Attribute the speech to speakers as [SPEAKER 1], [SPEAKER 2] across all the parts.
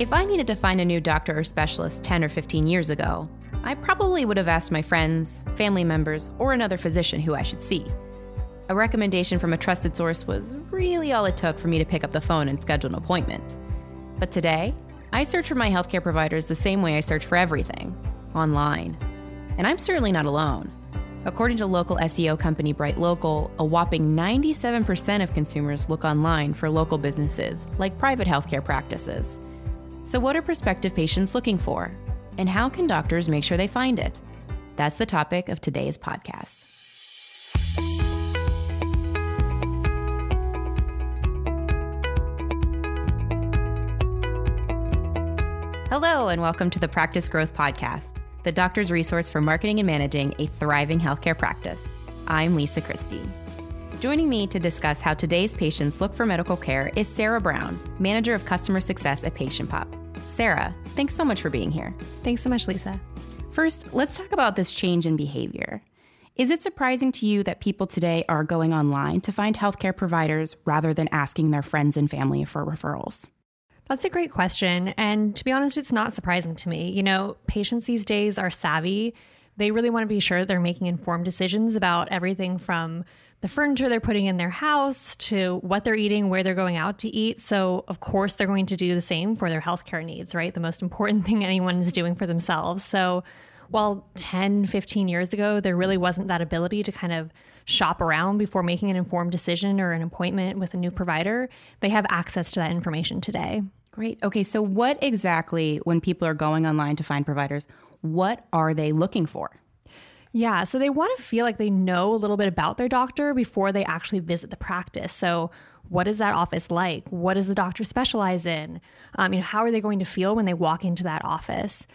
[SPEAKER 1] If I needed to find a new doctor or specialist 10 or 15 years ago, I probably would have asked my friends, family members, or another physician who I should see. A recommendation from a trusted source was really all it took for me to pick up the phone and schedule an appointment. But today, I search for my healthcare providers the same way I search for everything online. And I'm certainly not alone. According to local SEO company BrightLocal, a whopping 97% of consumers look online for local businesses, like private healthcare practices. So, what are prospective patients looking for? And how can doctors make sure they find it? That's the topic of today's podcast. Hello, and welcome to the Practice Growth Podcast, the doctor's resource for marketing and managing a thriving healthcare practice. I'm Lisa Christie. Joining me to discuss how today's patients look for medical care is Sarah Brown, Manager of Customer Success at PatientPop. Sarah, thanks so much for being here.
[SPEAKER 2] Thanks so much, Lisa.
[SPEAKER 1] First, let's talk about this change in behavior. Is it surprising to you that people today are going online to find healthcare providers rather than asking their friends and family for referrals?
[SPEAKER 2] That's a great question. And to be honest, it's not surprising to me. You know, patients these days are savvy. They really want to be sure they're making informed decisions about everything from the furniture they're putting in their house to what they're eating, where they're going out to eat. So, of course, they're going to do the same for their healthcare needs, right? The most important thing anyone is doing for themselves. So, while 10, 15 years ago, there really wasn't that ability to kind of shop around before making an informed decision or an appointment with a new provider, they have access to that information today.
[SPEAKER 1] Great. Okay, so what exactly, when people are going online to find providers, what are they looking for?
[SPEAKER 2] Yeah, so they want to feel like they know a little bit about their doctor before they actually visit the practice. So, what is that office like? What does the doctor specialize in? Um, you know, how are they going to feel when they walk into that office?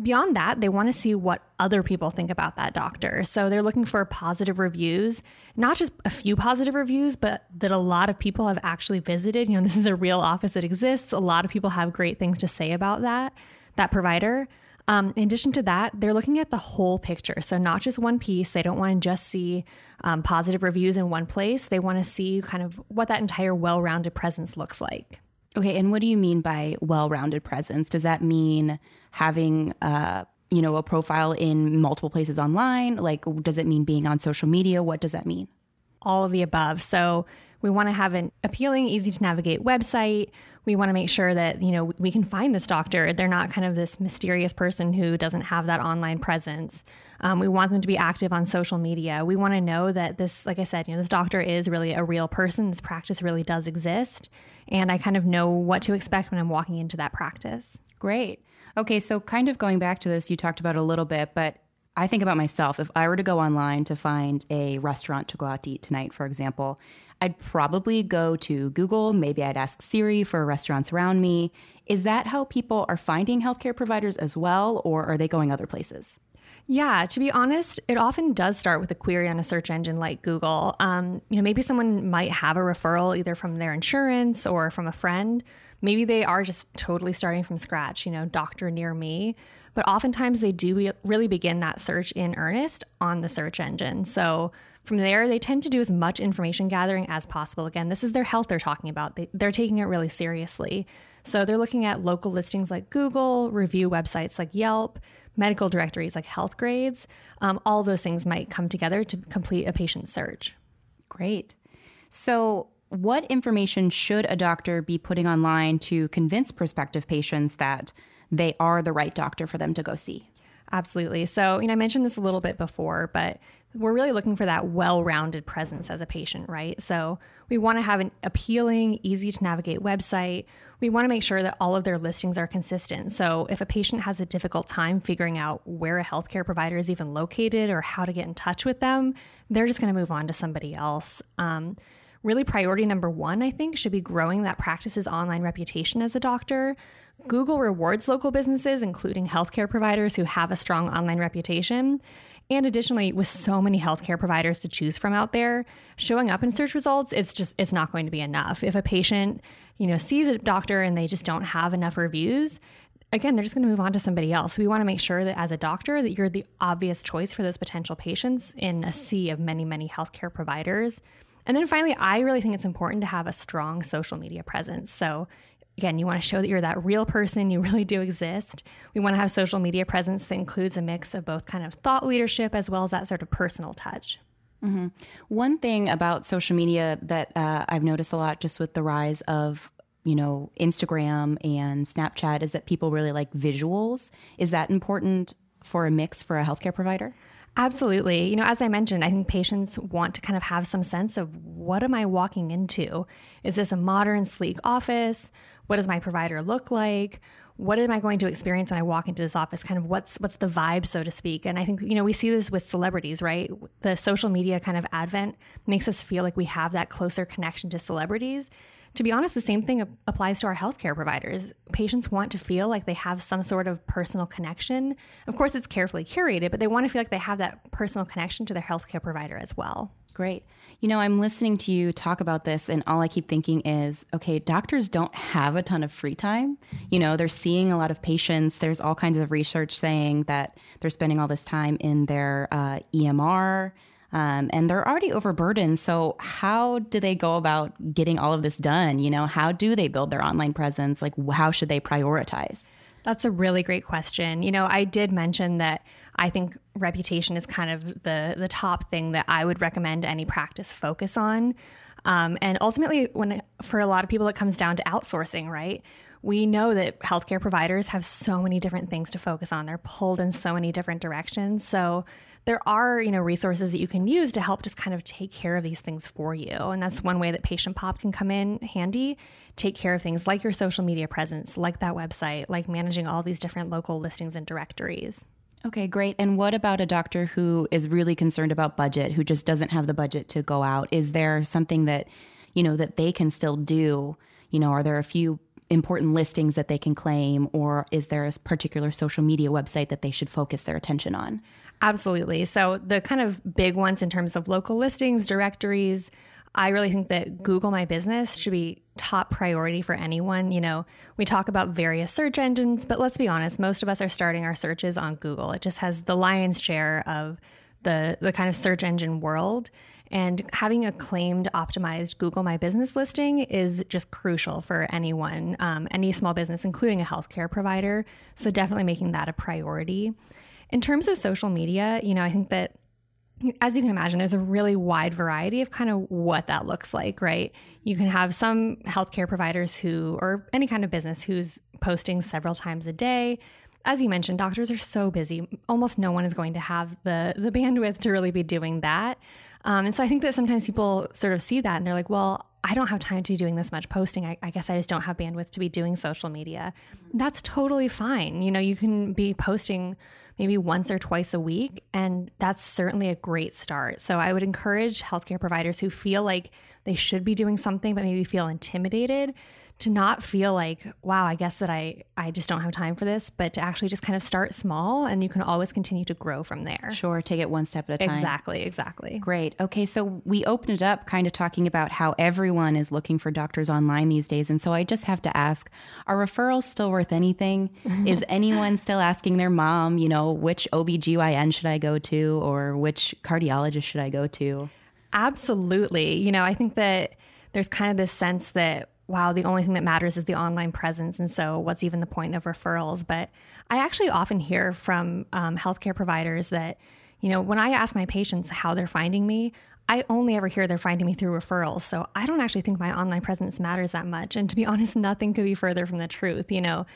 [SPEAKER 2] Beyond that, they want to see what other people think about that doctor. So they're looking for positive reviews, not just a few positive reviews, but that a lot of people have actually visited. You know, this is a real office that exists. A lot of people have great things to say about that that provider. Um, in addition to that, they're looking at the whole picture. So, not just one piece. They don't want to just see um, positive reviews in one place. They want to see kind of what that entire well rounded presence looks like.
[SPEAKER 1] Okay, and what do you mean by well rounded presence? Does that mean having uh, you know, a profile in multiple places online? Like, does it mean being on social media? What does that mean?
[SPEAKER 2] All of the above. So, we want to have an appealing, easy to navigate website. We want to make sure that, you know, we can find this doctor. They're not kind of this mysterious person who doesn't have that online presence. Um, we want them to be active on social media. We want to know that this, like I said, you know, this doctor is really a real person. This practice really does exist. And I kind of know what to expect when I'm walking into that practice.
[SPEAKER 1] Great. Okay, so kind of going back to this, you talked about a little bit, but I think about myself. If I were to go online to find a restaurant to go out to eat tonight, for example, I'd probably go to Google. Maybe I'd ask Siri for restaurants around me. Is that how people are finding healthcare providers as well, or are they going other places?
[SPEAKER 2] Yeah, to be honest, it often does start with a query on a search engine like Google. Um, you know, maybe someone might have a referral either from their insurance or from a friend. Maybe they are just totally starting from scratch, you know, doctor near me. But oftentimes they do really begin that search in earnest on the search engine. So from there, they tend to do as much information gathering as possible. Again, this is their health they're talking about. They, they're taking it really seriously. So they're looking at local listings like Google, review websites like Yelp, medical directories like Healthgrades. Um, all those things might come together to complete a patient search.
[SPEAKER 1] Great. So, what information should a doctor be putting online to convince prospective patients that they are the right doctor for them to go see?
[SPEAKER 2] Absolutely. So, you know, I mentioned this a little bit before, but we're really looking for that well rounded presence as a patient, right? So, we want to have an appealing, easy to navigate website. We want to make sure that all of their listings are consistent. So, if a patient has a difficult time figuring out where a healthcare provider is even located or how to get in touch with them, they're just going to move on to somebody else. Um, really priority number one, I think, should be growing that practice's online reputation as a doctor. Google rewards local businesses, including healthcare providers who have a strong online reputation. And additionally, with so many healthcare providers to choose from out there, showing up in search results is just it's not going to be enough. If a patient, you know, sees a doctor and they just don't have enough reviews, again, they're just going to move on to somebody else. We want to make sure that as a doctor that you're the obvious choice for those potential patients in a sea of many, many healthcare providers. And then finally, I really think it's important to have a strong social media presence. So again, you want to show that you're that real person, you really do exist. We want to have social media presence that includes a mix of both kind of thought leadership as well as that sort of personal touch.
[SPEAKER 1] Mm-hmm. One thing about social media that uh, I've noticed a lot just with the rise of you know Instagram and Snapchat is that people really like visuals. Is that important for a mix for a healthcare provider?
[SPEAKER 2] Absolutely. You know, as I mentioned, I think patients want to kind of have some sense of what am I walking into? Is this a modern, sleek office? What does my provider look like? What am I going to experience when I walk into this office? Kind of what's what's the vibe, so to speak. And I think you know we see this with celebrities, right? The social media kind of advent makes us feel like we have that closer connection to celebrities to be honest, the same thing applies to our healthcare providers. Patients want to feel like they have some sort of personal connection. Of course, it's carefully curated, but they want to feel like they have that personal connection to their healthcare provider as well.
[SPEAKER 1] Great. You know, I'm listening to you talk about this, and all I keep thinking is okay, doctors don't have a ton of free time. You know, they're seeing a lot of patients. There's all kinds of research saying that they're spending all this time in their uh, EMR um, and they're already overburdened. So, how do they go about getting all of this done? You know, how do they build their online presence? Like, how should they prioritize?
[SPEAKER 2] That's a really great question. You know, I did mention that I think reputation is kind of the the top thing that I would recommend any practice focus on. Um, and ultimately, when for a lot of people, it comes down to outsourcing, right? We know that healthcare providers have so many different things to focus on. They're pulled in so many different directions. So there are, you know, resources that you can use to help just kind of take care of these things for you. And that's one way that PatientPop can come in handy, take care of things like your social media presence, like that website, like managing all these different local listings and directories.
[SPEAKER 1] Okay, great. And what about a doctor who is really concerned about budget, who just doesn't have the budget to go out? Is there something that, you know, that they can still do? You know, are there a few important listings that they can claim or is there a particular social media website that they should focus their attention on?
[SPEAKER 2] Absolutely. So, the kind of big ones in terms of local listings, directories, I really think that Google My Business should be top priority for anyone. You know, we talk about various search engines, but let's be honest, most of us are starting our searches on Google. It just has the lion's share of the the kind of search engine world. And having a claimed optimized Google My Business listing is just crucial for anyone, um, any small business, including a healthcare provider. So definitely making that a priority. In terms of social media, you know, I think that as you can imagine, there's a really wide variety of kind of what that looks like, right? You can have some healthcare providers who, or any kind of business who's posting several times a day. As you mentioned, doctors are so busy. Almost no one is going to have the the bandwidth to really be doing that. Um, and so I think that sometimes people sort of see that and they're like, well, I don't have time to be doing this much posting. I, I, guess I just don't have bandwidth to be doing social media. That's totally fine. You know, you can be posting maybe once or twice a week, and that's certainly a great start. So I would encourage healthcare providers who feel like they should be doing something, but maybe feel intimidated to not feel like wow i guess that i i just don't have time for this but to actually just kind of start small and you can always continue to grow from there.
[SPEAKER 1] Sure take it one step at a
[SPEAKER 2] time. Exactly exactly.
[SPEAKER 1] Great. Okay so we opened it up kind of talking about how everyone is looking for doctors online these days and so i just have to ask are referrals still worth anything? Is anyone still asking their mom you know which obgyn should i go to or which cardiologist should i go to?
[SPEAKER 2] Absolutely. You know i think that there's kind of this sense that wow, the only thing that matters is the online presence. And so, what's even the point of referrals? But I actually often hear from um, healthcare providers that, you know, when I ask my patients how they're finding me, I only ever hear they're finding me through referrals. So I don't actually think my online presence matters that much. And to be honest, nothing could be further from the truth. You know,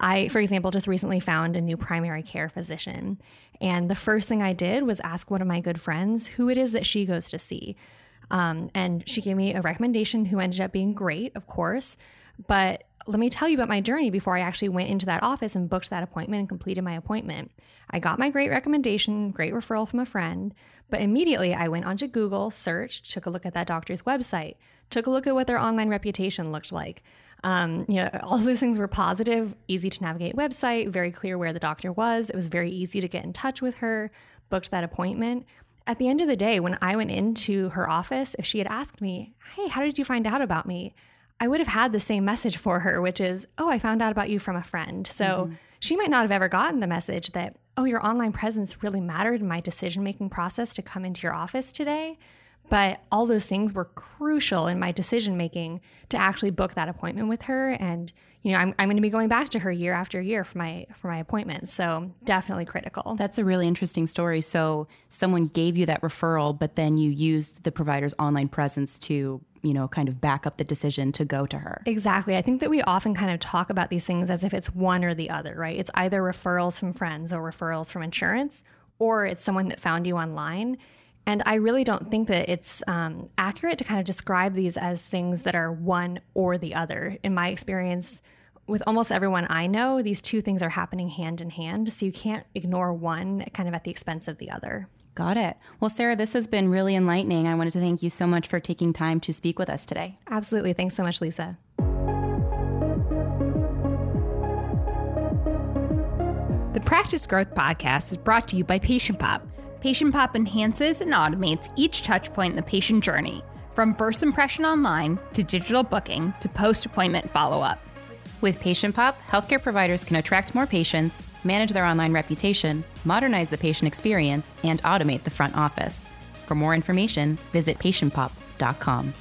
[SPEAKER 2] I, for example, just recently found a new primary care physician. And the first thing I did was ask one of my good friends who it is that she goes to see. Um, and she gave me a recommendation who ended up being great, of course. But let me tell you about my journey before I actually went into that office and booked that appointment and completed my appointment. I got my great recommendation, great referral from a friend, but immediately I went onto Google, searched, took a look at that doctor's website, took a look at what their online reputation looked like. Um, you know, all those things were positive, easy to navigate website, very clear where the doctor was. It was very easy to get in touch with her, booked that appointment at the end of the day, when I went into her office, if she had asked me, Hey, how did you find out about me? I would have had the same message for her, which is, Oh, I found out about you from a friend. So mm-hmm. she might not have ever gotten the message that, Oh, your online presence really mattered in my decision making process to come into your office today. But all those things were crucial in my decision making to actually book that appointment with her. And, you know, I'm, I'm going to be going back to her year after year for my for my appointments. So definitely critical.
[SPEAKER 1] That's a really interesting story. So someone gave you that referral, but then you used the provider's online presence to you know, kind of back up the decision to go to her.
[SPEAKER 2] Exactly. I think that we often kind of talk about these things as if it's one or the other, right? It's either referrals from friends or referrals from insurance, or it's someone that found you online. And I really don't think that it's um, accurate to kind of describe these as things that are one or the other. In my experience, with almost everyone I know, these two things are happening hand in hand. So you can't ignore one kind of at the expense of the other.
[SPEAKER 1] Got it. Well, Sarah, this has been really enlightening. I wanted to thank you so much for taking time to speak with us today.
[SPEAKER 2] Absolutely. Thanks so much, Lisa.
[SPEAKER 3] The Practice Growth Podcast is brought to you by PatientPop PatientPop enhances and automates each touchpoint in the patient journey, from first impression online to digital booking to post appointment follow up.
[SPEAKER 1] With PatientPop, healthcare providers can attract more patients, manage their online reputation, modernize the patient experience, and automate the front office. For more information, visit patientpop.com.